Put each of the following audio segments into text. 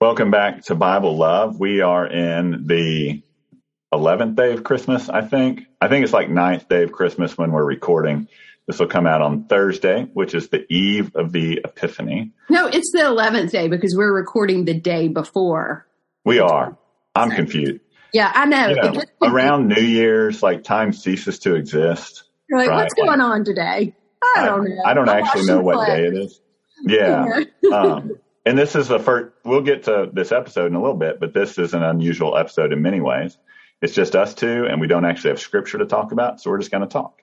Welcome back to Bible Love. We are in the 11th day of Christmas, I think. I think it's like ninth day of Christmas when we're recording. This will come out on Thursday, which is the eve of the Epiphany. No, it's the 11th day because we're recording the day before. We are. I'm confused. Yeah, I know. You know around New Year's, like time ceases to exist. You're like, right? what's going on today? I don't know. I, I don't actually know what play. day it is. Yeah. um, and this is the first, we'll get to this episode in a little bit, but this is an unusual episode in many ways. It's just us two, and we don't actually have scripture to talk about, so we're just going to talk.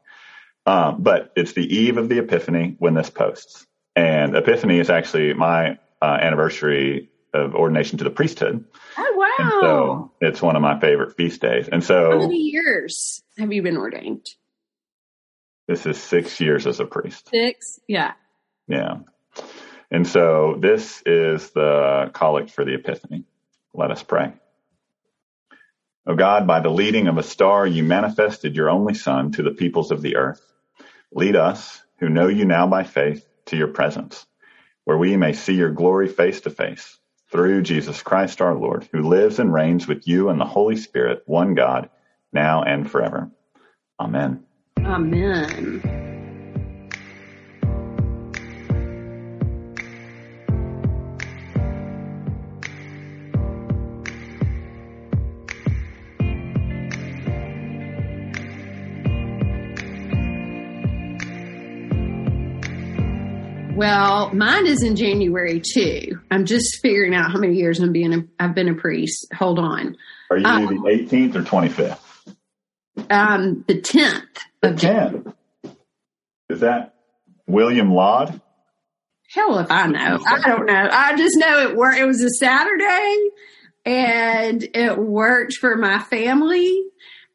Um, but it's the eve of the Epiphany when this posts. And Epiphany is actually my uh, anniversary of ordination to the priesthood. Oh, wow. And so it's one of my favorite feast days. And so. How many years have you been ordained? This is six years as a priest. Six? Yeah. Yeah. And so this is the collect for the Epiphany. Let us pray. O God, by the leading of a star, you manifested your only Son to the peoples of the earth. Lead us, who know you now by faith, to your presence, where we may see your glory face to face, through Jesus Christ our Lord, who lives and reigns with you and the Holy Spirit, one God, now and forever. Amen. Amen. Well, mine is in January too. I'm just figuring out how many years I'm being. A, I've been a priest. Hold on. Are you um, the 18th or 25th? Um, the 10th. The 10th. Is that William Laud? Hell if I know. I don't know. I just know it worked. It was a Saturday, and it worked for my family.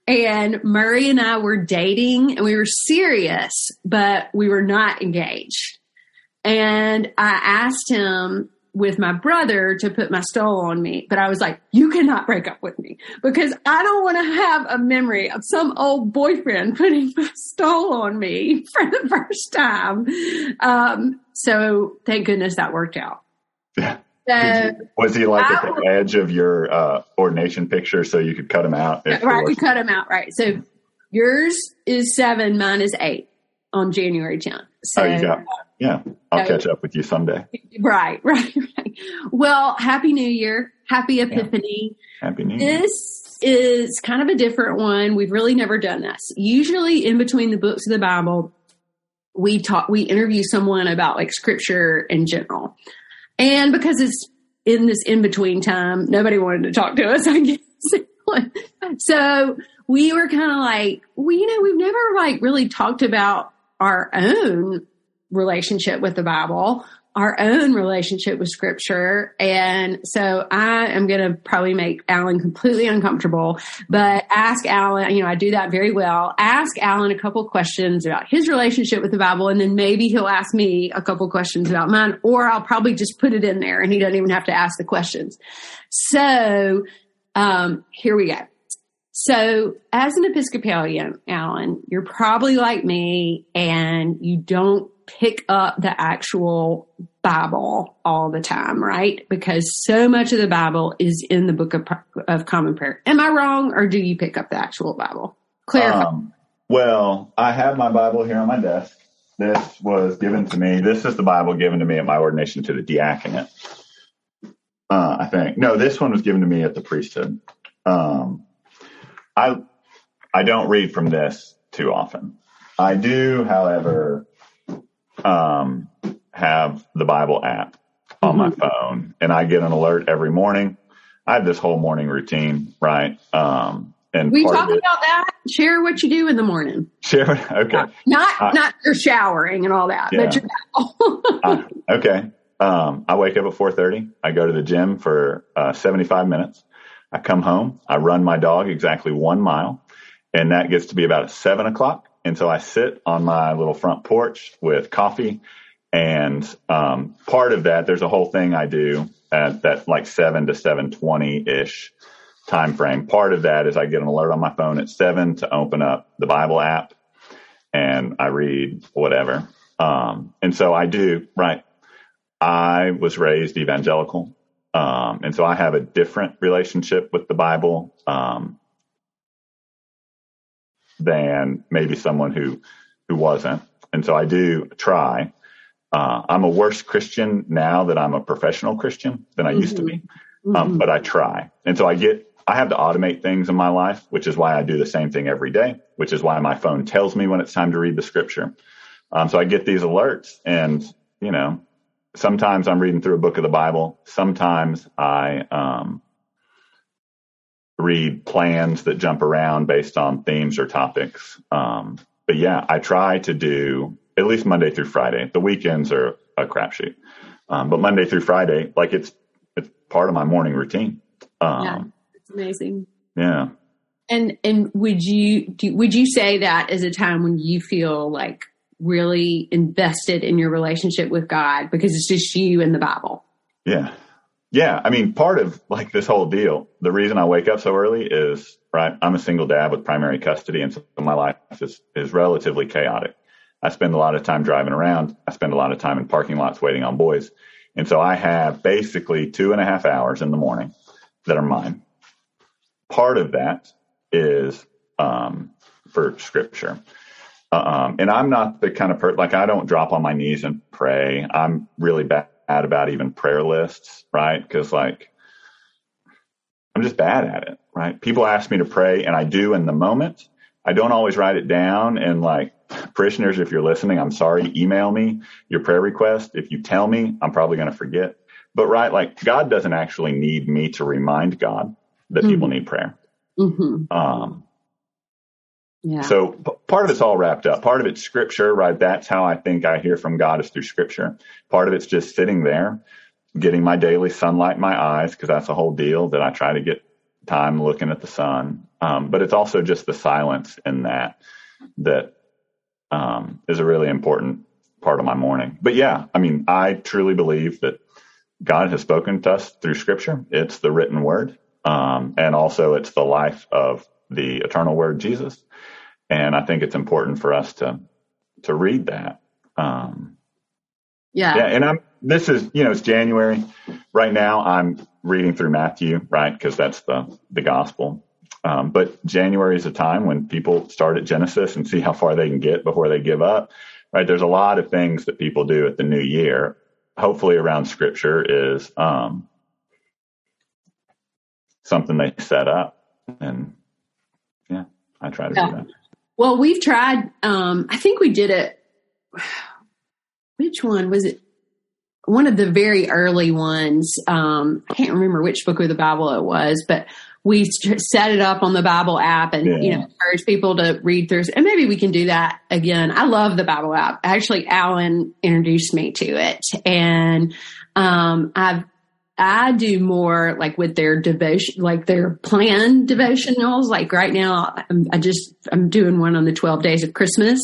And Murray and I were dating, and we were serious, but we were not engaged. And I asked him with my brother to put my stole on me, but I was like, you cannot break up with me because I don't want to have a memory of some old boyfriend putting my stole on me for the first time. Um, so thank goodness that worked out. Yeah. So, was he like I, at the edge of your uh, ordination picture so you could cut him out? Right, we cut him out. Right. So yours is seven, mine is eight on January 10th. So, oh, you got yeah, I'll so, catch up with you someday. Right, right, right. Well, happy New Year. Happy Epiphany. Yeah. Happy New Year. This is kind of a different one. We've really never done this. Usually in between the books of the Bible, we talk we interview someone about like scripture in general. And because it's in this in between time, nobody wanted to talk to us, I guess. so we were kind of like, well, you know, we've never like really talked about our own relationship with the Bible, our own relationship with scripture. And so I am going to probably make Alan completely uncomfortable, but ask Alan, you know, I do that very well. Ask Alan a couple questions about his relationship with the Bible. And then maybe he'll ask me a couple questions about mine, or I'll probably just put it in there and he doesn't even have to ask the questions. So, um, here we go. So, as an Episcopalian, Alan, you're probably like me and you don't pick up the actual Bible all the time, right? Because so much of the Bible is in the Book of, of Common Prayer. Am I wrong, or do you pick up the actual Bible? Clarify. Um, well, I have my Bible here on my desk. This was given to me. This is the Bible given to me at my ordination to the diaconate. Uh, I think no, this one was given to me at the priesthood. Um, I I don't read from this too often. I do, however, um, have the Bible app on mm-hmm. my phone and I get an alert every morning. I have this whole morning routine, right? Um, and we talk it, about that. Share what you do in the morning. Share. Okay. Not, uh, not your showering and all that, yeah. but uh, okay. Um, I wake up at 4:30. I go to the gym for uh, 75 minutes. I come home. I run my dog exactly one mile, and that gets to be about seven o'clock. And so I sit on my little front porch with coffee. And um, part of that, there's a whole thing I do at that like seven to seven twenty ish time frame. Part of that is I get an alert on my phone at seven to open up the Bible app, and I read whatever. Um, and so I do right. I was raised evangelical. Um, and so I have a different relationship with the Bible um, than maybe someone who who wasn't. And so I do try. Uh, I'm a worse Christian now that I'm a professional Christian than I mm-hmm. used to be, mm-hmm. um, mm-hmm. but I try. And so I get I have to automate things in my life, which is why I do the same thing every day, which is why my phone tells me when it's time to read the scripture. Um, so I get these alerts and, you know, sometimes I'm reading through a book of the Bible. Sometimes I, um, read plans that jump around based on themes or topics. Um, but yeah, I try to do at least Monday through Friday. The weekends are a crapshoot. Um, but Monday through Friday, like it's, it's part of my morning routine. Um, yeah it's amazing. Yeah. And and would you do, would you say that is a time when you feel like really invested in your relationship with God because it's just you and the Bible? Yeah. Yeah, I mean, part of like this whole deal, the reason I wake up so early is right. I'm a single dad with primary custody, and so my life is is relatively chaotic. I spend a lot of time driving around. I spend a lot of time in parking lots waiting on boys, and so I have basically two and a half hours in the morning that are mine part of that is um, for scripture. Um, and I'm not the kind of person, like, I don't drop on my knees and pray. I'm really bad about even prayer lists, right? Because, like, I'm just bad at it, right? People ask me to pray, and I do in the moment. I don't always write it down. And, like, parishioners, if you're listening, I'm sorry, email me your prayer request. If you tell me, I'm probably going to forget. But, right, like, God doesn't actually need me to remind God that mm-hmm. people need prayer. Mm-hmm. Um, yeah. So part of it's all wrapped up. Part of it's scripture, right? That's how I think I hear from God is through scripture. Part of it's just sitting there, getting my daily sunlight in my eyes, because that's a whole deal that I try to get time looking at the sun. Um, but it's also just the silence in that that um, is a really important part of my morning. But yeah, I mean, I truly believe that God has spoken to us through scripture. It's the written word. Um, and also it's the life of the eternal word Jesus. And I think it's important for us to, to read that. Um, yeah. Yeah. And I'm, this is, you know, it's January right now. I'm reading through Matthew, right? Cause that's the, the gospel. Um, but January is a time when people start at Genesis and see how far they can get before they give up, right? There's a lot of things that people do at the new year, hopefully around scripture is, um, something they set up. And yeah, I try to yeah. do that. Well, we've tried, um, I think we did it. Which one was it? One of the very early ones. Um, I can't remember which book of the Bible it was, but we set it up on the Bible app and, yeah. you know, encourage people to read through. And maybe we can do that again. I love the Bible app. Actually, Alan introduced me to it and, um, I've I do more like with their devotion, like their planned devotionals. Like right now, I'm, I just, I'm doing one on the 12 days of Christmas.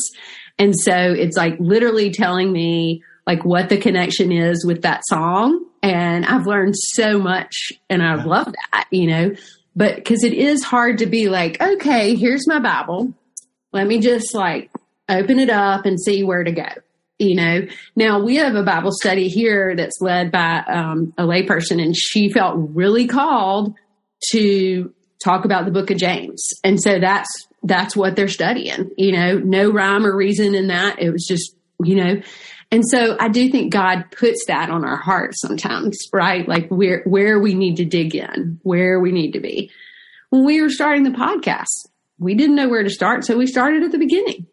And so it's like literally telling me like what the connection is with that song. And I've learned so much and I love that, you know, but cause it is hard to be like, okay, here's my Bible. Let me just like open it up and see where to go you know. Now we have a bible study here that's led by um, a layperson and she felt really called to talk about the book of james. And so that's that's what they're studying you know. No rhyme or reason in that. It was just you know. And so i do think god puts that on our hearts sometimes right? Like where where we need to dig in where we need to be. When we were starting the podcast we didn't know where to start so we started at the beginning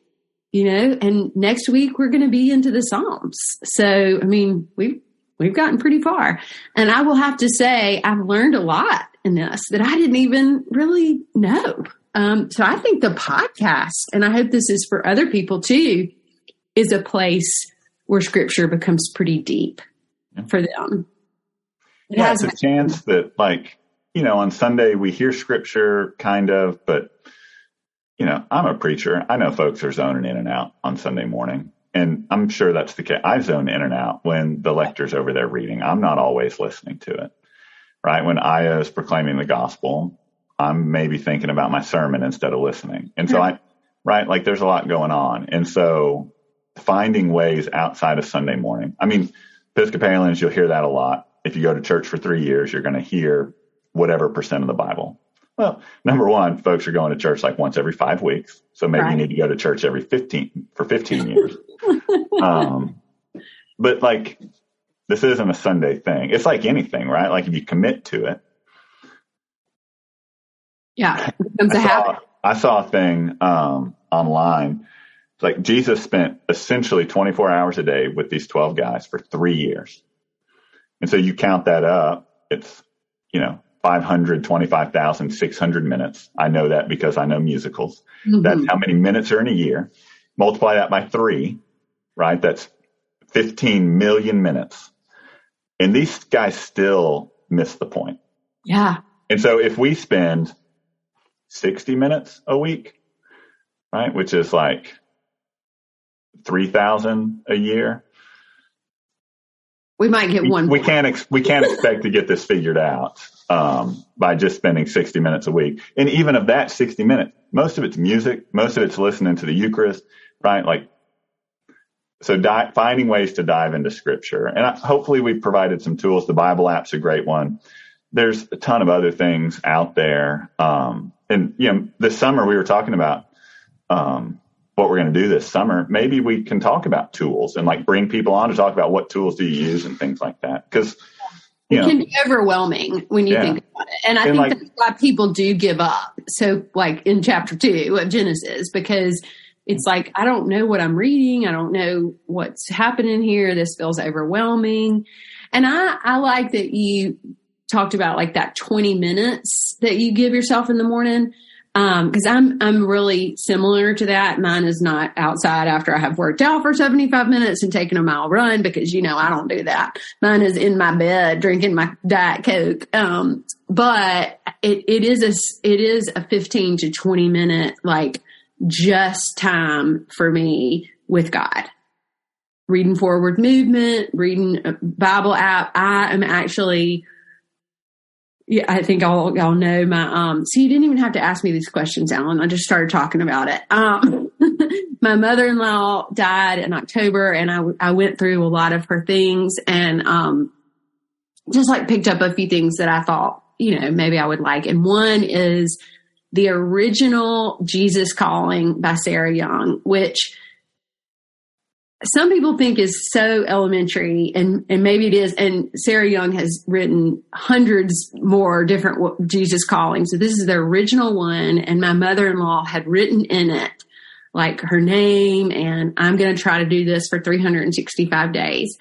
you know, and next week we're going to be into the Psalms. So, I mean, we've, we've gotten pretty far. And I will have to say, I've learned a lot in this that I didn't even really know. Um, so I think the podcast, and I hope this is for other people too, is a place where scripture becomes pretty deep yeah. for them. It yeah, it's a chance that like, you know, on Sunday we hear scripture kind of, but you know, I'm a preacher. I know folks are zoning in and out on Sunday morning. And I'm sure that's the case. I zone in and out when the lector's over there reading. I'm not always listening to it, right? When Aya is proclaiming the gospel, I'm maybe thinking about my sermon instead of listening. And so I, right, like there's a lot going on. And so finding ways outside of Sunday morning. I mean, Episcopalians, you'll hear that a lot. if you go to church for three years, you're going to hear whatever percent of the Bible. Well, number one, folks are going to church like once every five weeks. So maybe right. you need to go to church every 15 for 15 years. um, but like, this isn't a Sunday thing. It's like anything, right? Like if you commit to it. Yeah. It becomes a habit. I saw a thing, um, online. It's like Jesus spent essentially 24 hours a day with these 12 guys for three years. And so you count that up, it's, you know, 525,600 minutes. I know that because I know musicals. Mm-hmm. That's how many minutes are in a year. Multiply that by three, right? That's 15 million minutes. And these guys still miss the point. Yeah. And so if we spend 60 minutes a week, right, which is like 3,000 a year, we might get one. We, we can't ex- we can't expect to get this figured out um, by just spending 60 minutes a week. And even of that 60 minutes, most of it's music, most of it's listening to the Eucharist, right? Like, so di- finding ways to dive into Scripture, and I, hopefully we've provided some tools. The Bible app's a great one. There's a ton of other things out there. Um, and you know, this summer we were talking about um, what we're going to do this summer, maybe we can talk about tools and like bring people on to talk about what tools do you use and things like that. Because it know, can be overwhelming when you yeah. think about it. And I and think like, that's why people do give up. So like in chapter two of Genesis, because it's like, I don't know what I'm reading. I don't know what's happening here. This feels overwhelming. And I, I like that you talked about like that 20 minutes that you give yourself in the morning um, cause I'm, I'm really similar to that. Mine is not outside after I have worked out for 75 minutes and taken a mile run because, you know, I don't do that. Mine is in my bed drinking my diet coke. Um, but it, it is a, it is a 15 to 20 minute, like just time for me with God reading forward movement, reading Bible app. I am actually yeah, I think all y'all know my um so you didn't even have to ask me these questions, Alan. I just started talking about it. Um my mother-in-law died in October and I I went through a lot of her things and um just like picked up a few things that I thought, you know, maybe I would like. And one is the original Jesus Calling by Sarah Young, which some people think is so elementary and, and maybe it is. And Sarah Young has written hundreds more different Jesus callings. So this is the original one. And my mother-in-law had written in it like her name and I'm going to try to do this for 365 days.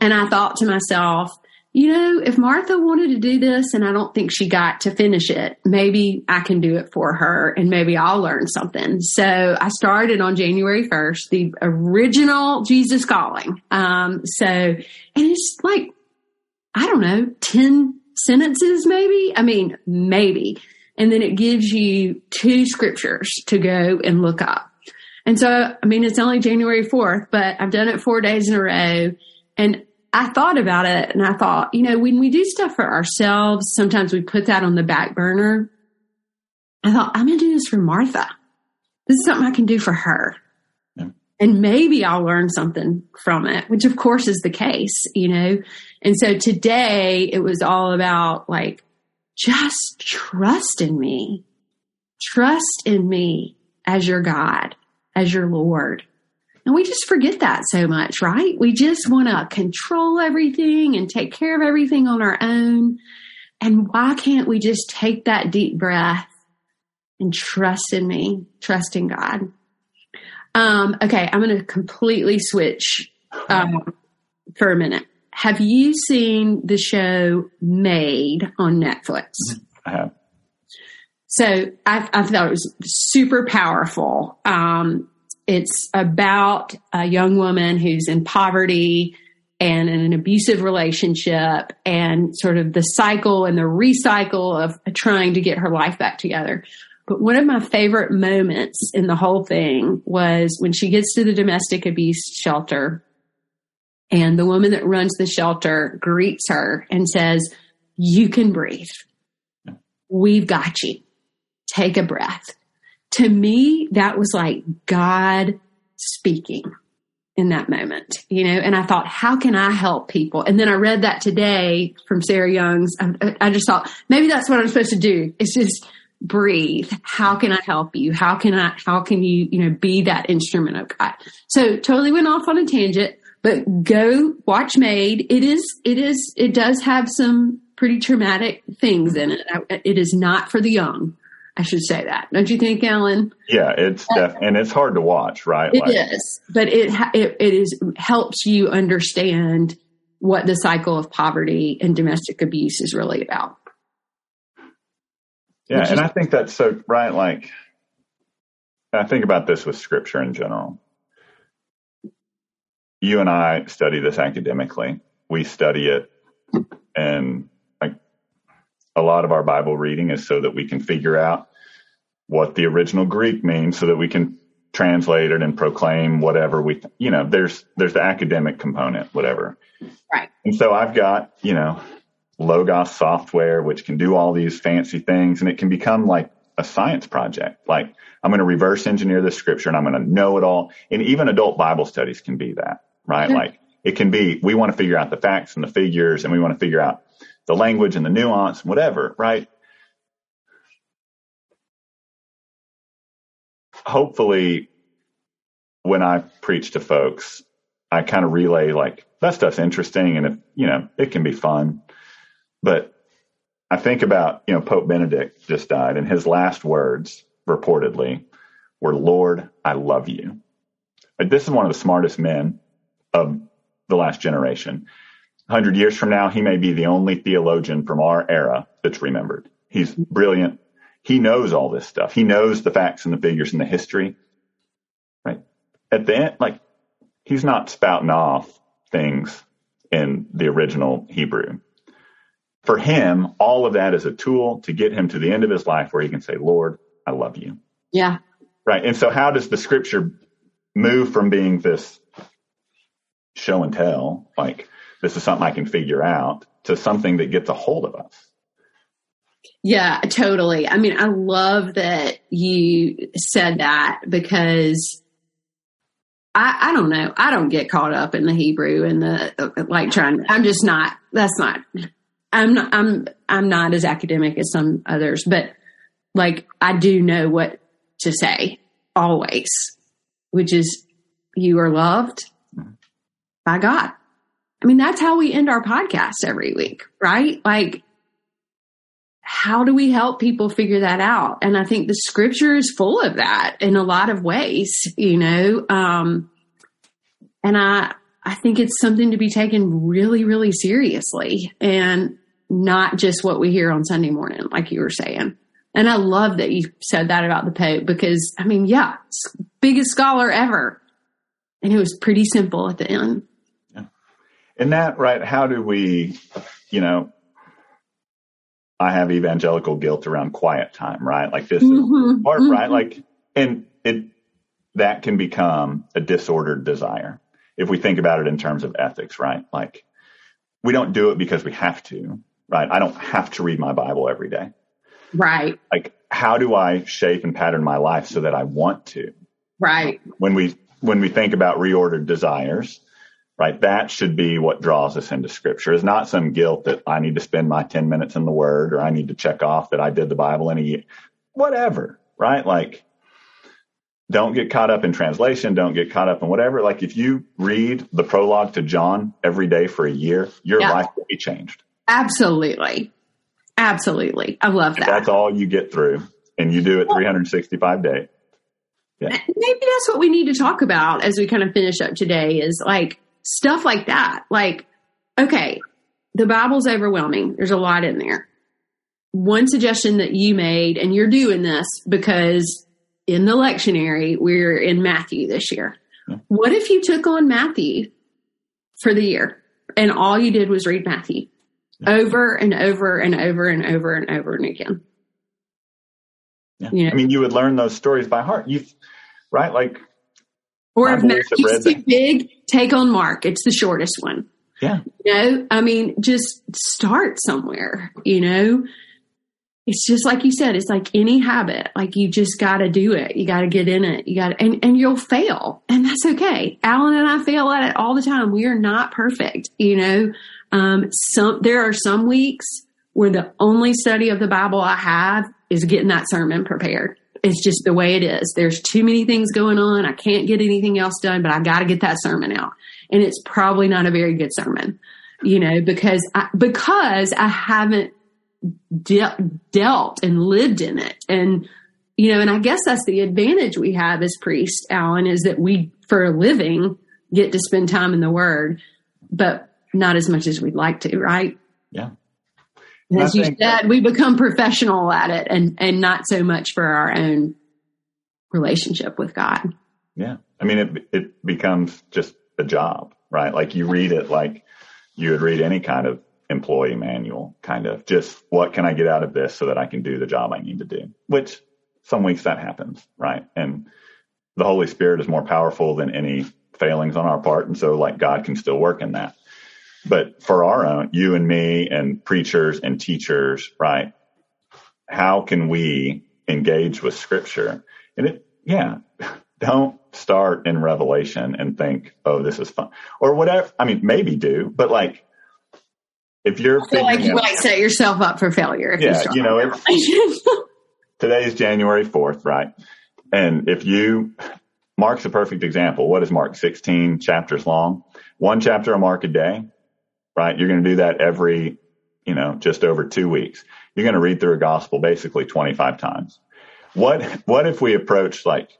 And I thought to myself, you know, if Martha wanted to do this and I don't think she got to finish it, maybe I can do it for her and maybe I'll learn something. So I started on January 1st, the original Jesus calling. Um, so, and it's like, I don't know, 10 sentences maybe. I mean, maybe. And then it gives you two scriptures to go and look up. And so, I mean, it's only January 4th, but I've done it four days in a row. And I thought about it and I thought, you know, when we do stuff for ourselves, sometimes we put that on the back burner. I thought, I'm going to do this for Martha. This is something I can do for her. Yeah. And maybe I'll learn something from it, which of course is the case, you know? And so today it was all about like, just trust in me. Trust in me as your God, as your Lord. And we just forget that so much, right? We just want to control everything and take care of everything on our own. And why can't we just take that deep breath and trust in me, trust in God? Um, okay, I'm going to completely switch um, for a minute. Have you seen the show Maid on Netflix? I have. So I, I thought it was super powerful. Um, it's about a young woman who's in poverty and in an abusive relationship and sort of the cycle and the recycle of trying to get her life back together. But one of my favorite moments in the whole thing was when she gets to the domestic abuse shelter and the woman that runs the shelter greets her and says, you can breathe. We've got you. Take a breath to me, that was like God speaking. in that moment, you know, and I thought, how can I help people? And then I read that today from Sarah Young's. I, I just thought maybe that's what I'm supposed to do. It's just breathe. How can I help you? How can I, how can you, you know, be that instrument of God? So totally went off on a tangent, but go watch Maid. It is, it is, it does have some pretty traumatic things in it. It is not for the young. I should say that. Don't you think, Ellen? Yeah, it's def- and it's hard to watch, right? It like, is, but it, it it is helps you understand what the cycle of poverty and domestic abuse is really about. Yeah, and is, I think that's so right. Like, I think about this with scripture in general. You and I study this academically. We study it, and like a lot of our Bible reading is so that we can figure out what the original Greek means, so that we can translate it and proclaim whatever we, you know, there's there's the academic component, whatever. Right. And so I've got, you know, Logos software, which can do all these fancy things, and it can become like a science project. Like I'm going to reverse engineer the scripture and I'm going to know it all. And even adult Bible studies can be that, right? Mm-hmm. Like it can be, we want to figure out the facts and the figures and we want to figure out the language and the nuance and whatever, right? Hopefully when I preach to folks, I kind of relay like that stuff's interesting and if, you know, it can be fun. But I think about, you know, Pope Benedict just died and his last words reportedly were, Lord, I love you. This is one of the smartest men of the last generation. 100 years from now, he may be the only theologian from our era that's remembered. He's brilliant. He knows all this stuff. He knows the facts and the figures and the history. Right. At the end, like, he's not spouting off things in the original Hebrew for him, all of that is a tool to get him to the end of his life where he can say, Lord, I love you. Yeah. Right. And so how does the scripture move from being this show and tell, like this is something I can figure out, to something that gets a hold of us? Yeah, totally. I mean, I love that you said that because I, I don't know. I don't get caught up in the Hebrew and the like trying. I'm just not. That's not I'm not, I'm, I'm not as academic as some others, but like I do know what to say always, which is you are loved by God. I mean, that's how we end our podcast every week, right? Like, how do we help people figure that out? And I think the scripture is full of that in a lot of ways, you know. Um, and I, I think it's something to be taken really, really seriously and not just what we hear on Sunday morning, like you were saying. And I love that you said that about the Pope because, I mean, yeah, biggest scholar ever. And it was pretty simple at the end. Yeah. And that, right, how do we, you know, I have evangelical guilt around quiet time, right? Like this mm-hmm. part, mm-hmm. right? Like, and it, that can become a disordered desire if we think about it in terms of ethics, right? Like we don't do it because we have to, right? I don't have to read my Bible every day. Right. Like how do I shape and pattern my life so that I want to? Right. When we when we think about reordered desires, right? That should be what draws us into scripture is not some guilt that I need to spend my 10 minutes in the word or I need to check off that I did the Bible in a year. Whatever, right? Like don't get caught up in translation. Don't get caught up in whatever. Like if you read the prologue to John every day for a year, your yeah. life will be changed. Absolutely. Absolutely. I love that. That's all you get through and you do it 365 days. Yeah. Maybe that's what we need to talk about as we kind of finish up today is like stuff like that. Like, okay, the Bible's overwhelming. There's a lot in there. One suggestion that you made, and you're doing this because in the lectionary, we're in Matthew this year. Yeah. What if you took on Matthew for the year and all you did was read Matthew? over and over and over and over and over and again. Yeah. You know? I mean, you would learn those stories by heart. You, right? Like, or if Matthew's too big, take on Mark. It's the shortest one. Yeah. You know, I mean, just start somewhere, you know, it's just like you said, it's like any habit. Like you just got to do it. You got to get in it. You got to, and, and you'll fail and that's okay. Alan and I fail at it all the time. We are not perfect. You know, um, some, there are some weeks where the only study of the Bible I have is getting that sermon prepared. It's just the way it is. There's too many things going on. I can't get anything else done, but I got to get that sermon out. And it's probably not a very good sermon, you know, because I, because I haven't de- dealt and lived in it. And, you know, and I guess that's the advantage we have as priests, Alan, is that we, for a living, get to spend time in the Word, but not as much as we'd like to, right? Yeah. And as you said, we become professional at it and, and not so much for our own relationship with God. Yeah. I mean, it, it becomes just a job, right? Like you read it like you would read any kind of employee manual, kind of just what can I get out of this so that I can do the job I need to do, which some weeks that happens, right? And the Holy Spirit is more powerful than any failings on our part. And so like God can still work in that. But for our own, you and me and preachers and teachers, right? How can we engage with scripture? And it, yeah, don't start in Revelation and think, oh, this is fun or whatever. I mean, maybe do, but like if you're I feel like you out, might set yourself up for failure. yeah, you, you know, today's January 4th, right? And if you, Mark's a perfect example. What is Mark? 16 chapters long, one chapter a Mark a day, right? You're going to do that every, you know, just over two weeks. You're going to read through a gospel basically 25 times. What, what if we approach like,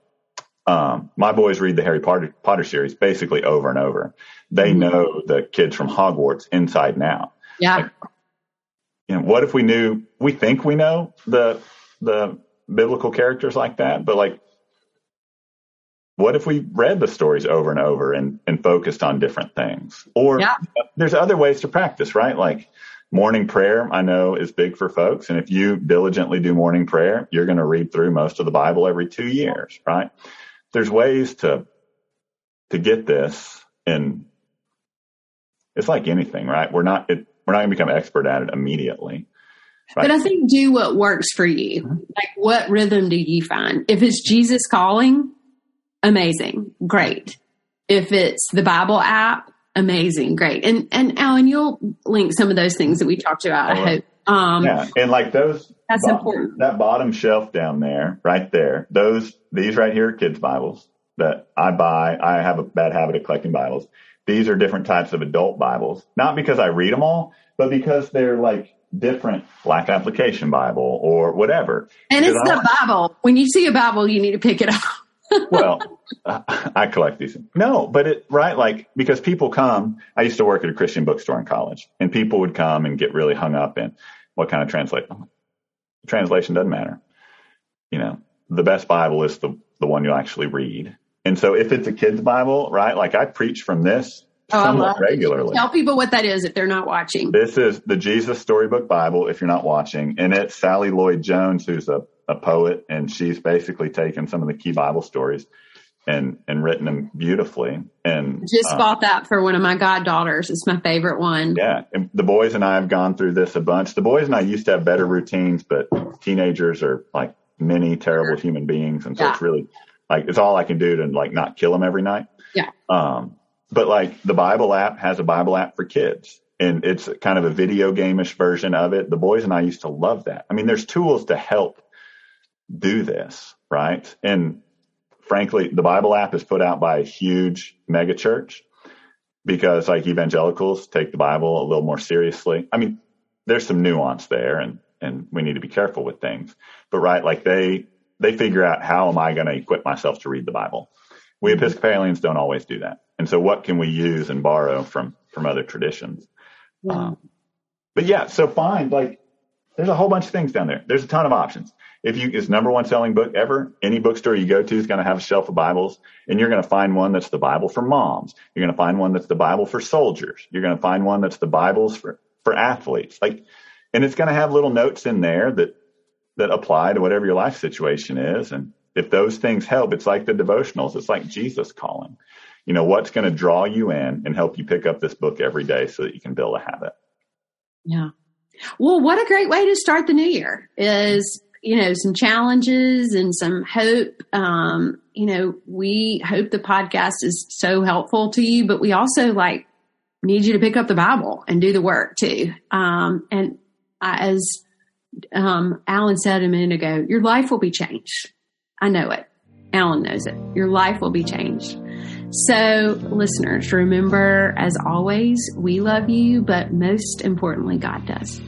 um, my boys read the Harry Potter, Potter series basically over and over. They mm-hmm. know the kids from Hogwarts inside and out. Yeah. Like, you know, what if we knew, we think we know the, the biblical characters like that, but like, what if we read the stories over and over and, and focused on different things? Or yeah. there's other ways to practice, right? Like morning prayer, I know is big for folks. And if you diligently do morning prayer, you're going to read through most of the Bible every two years, right? There's ways to, to get this and it's like anything, right? We're not, it, we're not going to become expert at it immediately. Right? But I think do what works for you. Mm-hmm. Like what rhythm do you find? If it's Jesus calling, amazing, great. If it's the Bible app, amazing, great. And and Alan, you'll link some of those things that we talked about. I hope. Um, yeah, and like those. That's bottom, important. That bottom shelf down there, right there. Those these right here, kids Bibles that I buy. I have a bad habit of collecting Bibles these are different types of adult Bibles. Not because I read them all, but because they're like different Black Application Bible or whatever. And it's the Bible. When you see a Bible, you need to pick it up. Well, I collect these. No, but it, right? Like, because people come, I used to work at a Christian bookstore in college and people would come and get really hung up in what kind of translation. Translation doesn't matter. You know, the best Bible is the, the one you'll actually read. And so if it's a kid's Bible, right, like I preach from this oh, somewhat regularly. Tell people what that is if they're not watching. This is the Jesus Storybook Bible if you're not watching. And it's Sally Lloyd Jones, who's a, a poet, and she's basically taken some of the key Bible stories and and written them beautifully. And just uh, bought that for one of my goddaughters. It's my favorite one. Yeah, and the boys and I have gone through this a bunch. The boys and I used to have better routines, but teenagers are like many terrible human beings, and so yeah. it's really like it's all I can do to like not kill them every night. Yeah. Um, but like the Bible app has a Bible app for kids and it's kind of a video gameish version of it. The boys and I used to love that. I mean, there's tools to help do this, right? And frankly, the Bible app is put out by a huge mega church because like evangelicals take the Bible a little more seriously. I mean, there's some nuance there and, and we need to be careful with things, but right, like they, they figure out how am I going to equip myself to read the Bible. We mm-hmm. Episcopalians don't always do that. And so what can we use and borrow from, from other traditions? Yeah. Um, but yeah, so find like, there's a whole bunch of things down there. There's a ton of options. If you, it's number one selling book ever, any bookstore you go to is going to have a shelf of Bibles and you're going to find one that's the Bible for moms. You're going to find one that's the Bible for soldiers. You're going to find one that's the Bibles for, for athletes. Like, and it's going to have little notes in there that that apply to whatever your life situation is. And if those things help, it's like the devotionals. It's like Jesus calling. You know, what's going to draw you in and help you pick up this book every day so that you can build a habit. Yeah. Well, what a great way to start the new year is, you know, some challenges and some hope. Um, you know, we hope the podcast is so helpful to you, but we also like need you to pick up the Bible and do the work too. Um, and as um, Alan said a minute ago, your life will be changed. I know it. Alan knows it. Your life will be changed. So, listeners, remember, as always, we love you, but most importantly, God does.